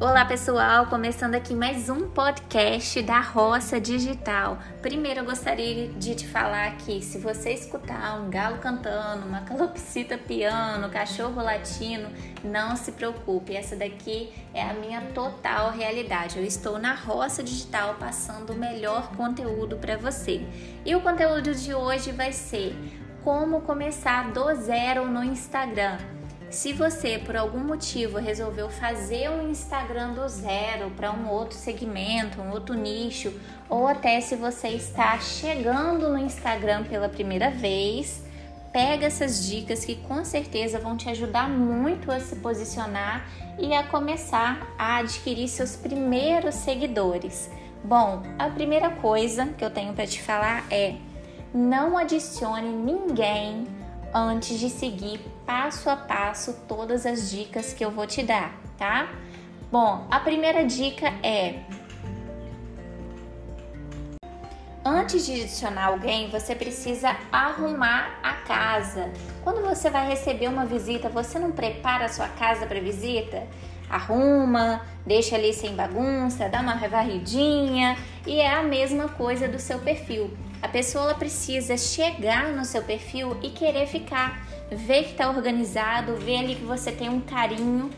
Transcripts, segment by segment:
Olá pessoal, começando aqui mais um podcast da Roça Digital. Primeiro eu gostaria de te falar que se você escutar um galo cantando, uma calopsita piano, cachorro latino, não se preocupe, essa daqui é a minha total realidade. Eu estou na Roça Digital passando o melhor conteúdo para você. E o conteúdo de hoje vai ser como começar do zero no Instagram. Se você por algum motivo resolveu fazer um Instagram do zero para um outro segmento, um outro nicho, ou até se você está chegando no Instagram pela primeira vez, pega essas dicas que com certeza vão te ajudar muito a se posicionar e a começar a adquirir seus primeiros seguidores. Bom, a primeira coisa que eu tenho para te falar é: não adicione ninguém antes de seguir passo a passo todas as dicas que eu vou te dar, tá? Bom, a primeira dica é Antes de adicionar alguém, você precisa arrumar a casa. Quando você vai receber uma visita, você não prepara a sua casa para visita? Arruma, deixa ali sem bagunça, dá uma varridinha e é a mesma coisa do seu perfil. A pessoa precisa chegar no seu perfil e querer ficar, ver que está organizado, ver ali que você tem um carinho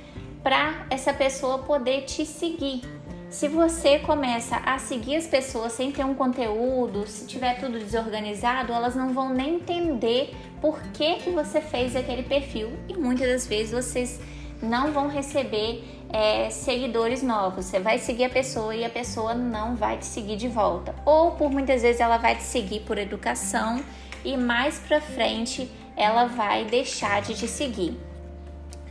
para essa pessoa poder te seguir. Se você começa a seguir as pessoas sem ter um conteúdo, se tiver tudo desorganizado, elas não vão nem entender por que, que você fez aquele perfil e muitas das vezes vocês não vão receber é, seguidores novos. Você vai seguir a pessoa e a pessoa não vai te seguir de volta. Ou por muitas vezes ela vai te seguir por educação e mais pra frente ela vai deixar de te seguir.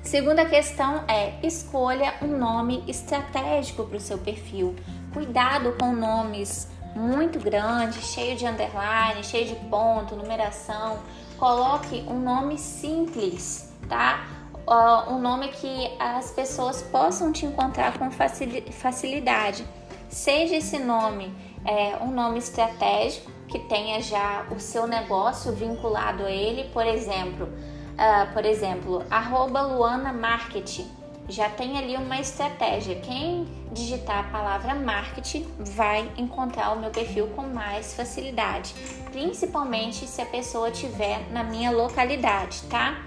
Segunda questão é escolha um nome estratégico para o seu perfil. Cuidado com nomes muito grandes, cheio de underline, cheio de ponto, numeração. Coloque um nome simples, tá? uh, um nome que as pessoas possam te encontrar com facilidade. Seja esse nome é, um nome estratégico que tenha já o seu negócio vinculado a ele, por exemplo, uh, por exemplo, arroba Luana Marketing já tem ali uma estratégia. Quem digitar a palavra marketing vai encontrar o meu perfil com mais facilidade, principalmente se a pessoa estiver na minha localidade, tá?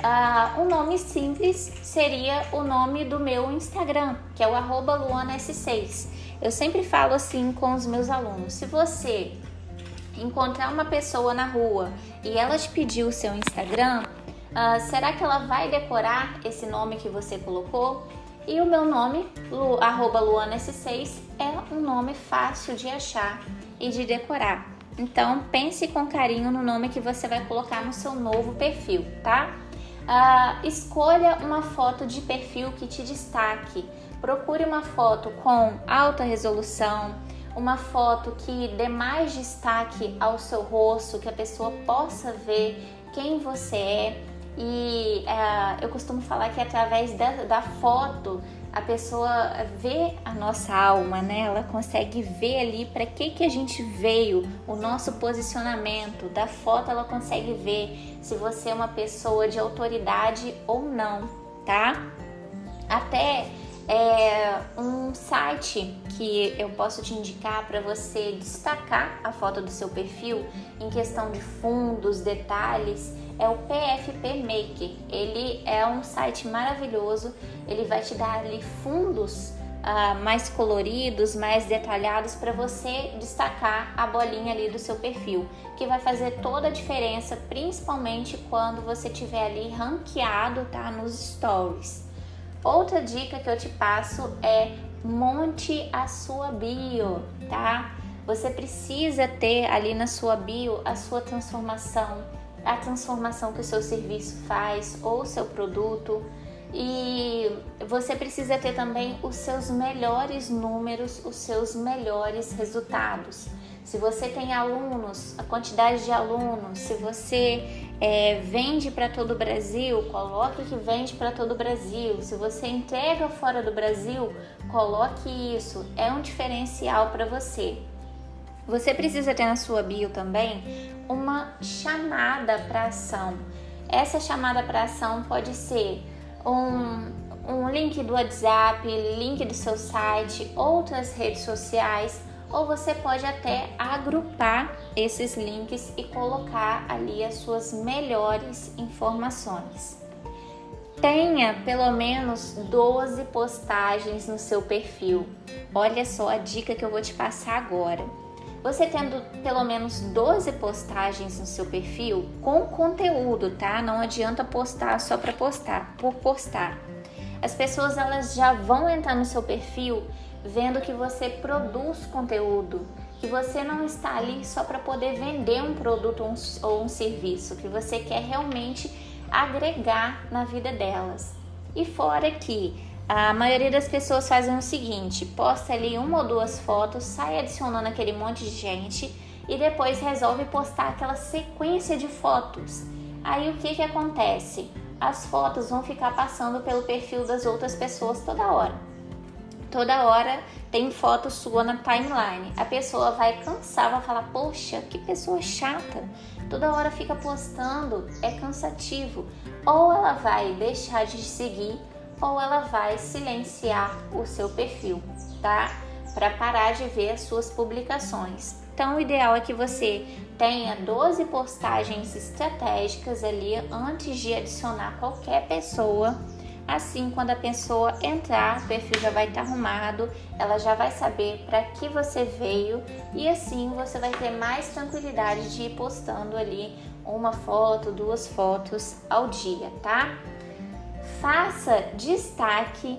Uh, um nome simples seria o nome do meu Instagram, que é o luanaS6. Eu sempre falo assim com os meus alunos: se você encontrar uma pessoa na rua e ela te pedir o seu Instagram, uh, será que ela vai decorar esse nome que você colocou? E o meu nome, Lu, luanaS6, é um nome fácil de achar e de decorar. Então pense com carinho no nome que você vai colocar no seu novo perfil, tá? Uh, escolha uma foto de perfil que te destaque. Procure uma foto com alta resolução, uma foto que dê mais destaque ao seu rosto, que a pessoa possa ver quem você é. E uh, eu costumo falar que através da, da foto a pessoa vê a nossa alma, né? Ela consegue ver ali para que que a gente veio, o nosso posicionamento. Da foto ela consegue ver se você é uma pessoa de autoridade ou não, tá? Até é, site que eu posso te indicar para você destacar a foto do seu perfil em questão de fundos, detalhes é o PFP Maker. Ele é um site maravilhoso, ele vai te dar ali fundos uh, mais coloridos, mais detalhados para você destacar a bolinha ali do seu perfil, que vai fazer toda a diferença, principalmente quando você tiver ali ranqueado, tá, nos stories. Outra dica que eu te passo é monte a sua bio, tá? Você precisa ter ali na sua bio a sua transformação a transformação que o seu serviço faz ou o seu produto. E você precisa ter também os seus melhores números, os seus melhores resultados. Se você tem alunos, a quantidade de alunos, se você é, vende para todo o Brasil, coloque que vende para todo o Brasil. Se você entrega fora do Brasil, coloque isso. É um diferencial para você. Você precisa ter na sua bio também uma chamada para ação. Essa chamada para ação pode ser um, um link do WhatsApp, link do seu site, outras redes sociais, ou você pode até agrupar esses links e colocar ali as suas melhores informações. Tenha pelo menos 12 postagens no seu perfil. Olha só a dica que eu vou te passar agora. Você tendo pelo menos 12 postagens no seu perfil com conteúdo, tá? Não adianta postar só para postar, por postar. As pessoas elas já vão entrar no seu perfil vendo que você produz conteúdo, que você não está ali só para poder vender um produto ou um serviço, que você quer realmente agregar na vida delas. E fora que a maioria das pessoas fazem o seguinte: posta ali uma ou duas fotos, sai adicionando aquele monte de gente e depois resolve postar aquela sequência de fotos. Aí o que que acontece? As fotos vão ficar passando pelo perfil das outras pessoas toda hora. Toda hora tem foto sua na timeline. A pessoa vai cansar, vai falar: Poxa, que pessoa chata toda hora fica postando, é cansativo. Ou ela vai deixar de seguir, ou ela vai silenciar o seu perfil, tá? Para parar de ver as suas publicações. Então, o ideal é que você tenha 12 postagens estratégicas ali antes de adicionar qualquer pessoa Assim, quando a pessoa entrar, o perfil já vai estar tá arrumado, ela já vai saber para que você veio e assim você vai ter mais tranquilidade de ir postando ali uma foto, duas fotos ao dia, tá? Faça destaque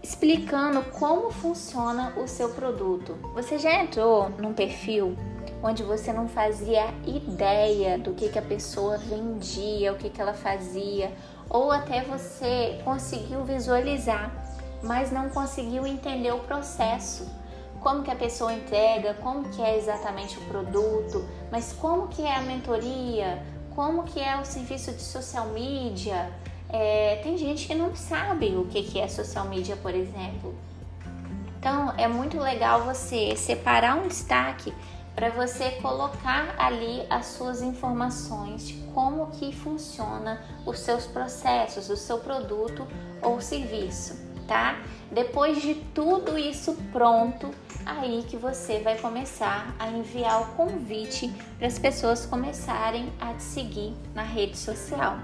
explicando como funciona o seu produto. Você já entrou num perfil onde você não fazia ideia do que, que a pessoa vendia, o que, que ela fazia, ou até você conseguiu visualizar, mas não conseguiu entender o processo. Como que a pessoa entrega, como que é exatamente o produto, mas como que é a mentoria, como que é o serviço de social media. É, tem gente que não sabe o que, que é social media, por exemplo. Então é muito legal você separar um destaque para você colocar ali as suas informações de como que funciona os seus processos, o seu produto ou serviço, tá? Depois de tudo isso pronto, aí que você vai começar a enviar o convite para as pessoas começarem a te seguir na rede social.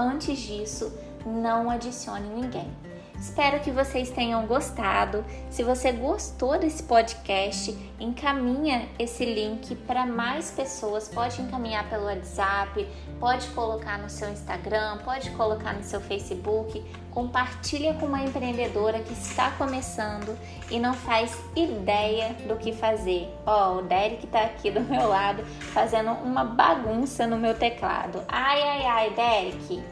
Antes disso, não adicione ninguém. Espero que vocês tenham gostado. Se você gostou desse podcast, encaminha esse link para mais pessoas. Pode encaminhar pelo WhatsApp, pode colocar no seu Instagram, pode colocar no seu Facebook. Compartilha com uma empreendedora que está começando e não faz ideia do que fazer. Ó, oh, o Derek está aqui do meu lado fazendo uma bagunça no meu teclado. Ai, ai, ai, Derek.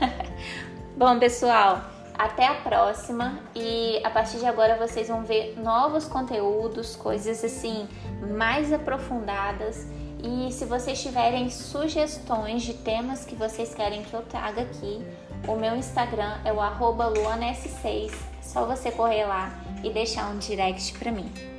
Bom, pessoal, até a próxima e a partir de agora vocês vão ver novos conteúdos, coisas assim mais aprofundadas. E se vocês tiverem sugestões de temas que vocês querem que eu traga aqui, o meu Instagram é o luanas6. Só você correr lá e deixar um direct para mim.